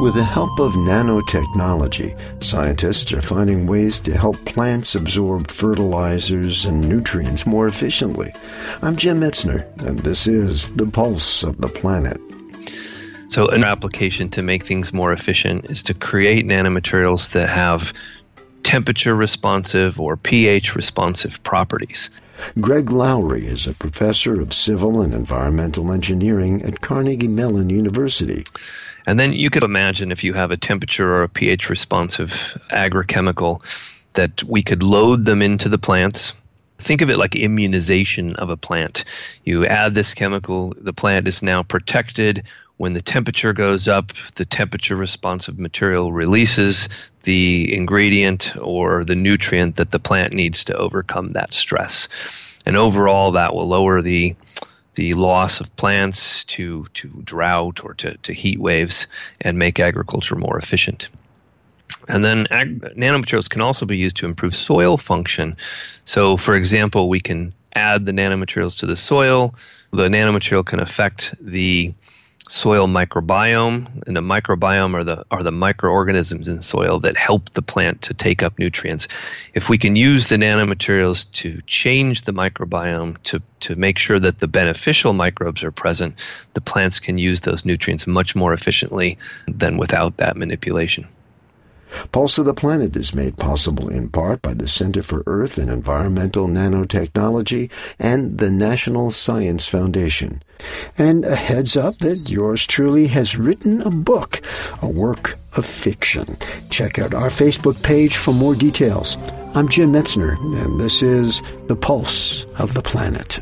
With the help of nanotechnology, scientists are finding ways to help plants absorb fertilizers and nutrients more efficiently. I'm Jim Metzner, and this is The Pulse of the Planet. So, an application to make things more efficient is to create nanomaterials that have temperature responsive or pH responsive properties. Greg Lowry is a professor of civil and environmental engineering at Carnegie Mellon University. And then you could imagine if you have a temperature or a pH responsive agrochemical that we could load them into the plants. Think of it like immunization of a plant. You add this chemical, the plant is now protected. When the temperature goes up, the temperature responsive material releases the ingredient or the nutrient that the plant needs to overcome that stress. And overall, that will lower the the loss of plants to, to drought or to, to heat waves and make agriculture more efficient. And then ag- nanomaterials can also be used to improve soil function. So, for example, we can add the nanomaterials to the soil. The nanomaterial can affect the soil microbiome, and the microbiome are the are the microorganisms in soil that help the plant to take up nutrients. If we can use the nanomaterials to change the microbiome to to make sure that the beneficial microbes are present, the plants can use those nutrients much more efficiently than without that manipulation. Pulse of the Planet is made possible in part by the Center for Earth and Environmental Nanotechnology and the National Science Foundation. And a heads up that yours truly has written a book, a work of fiction. Check out our Facebook page for more details. I'm Jim Metzner, and this is The Pulse of the Planet.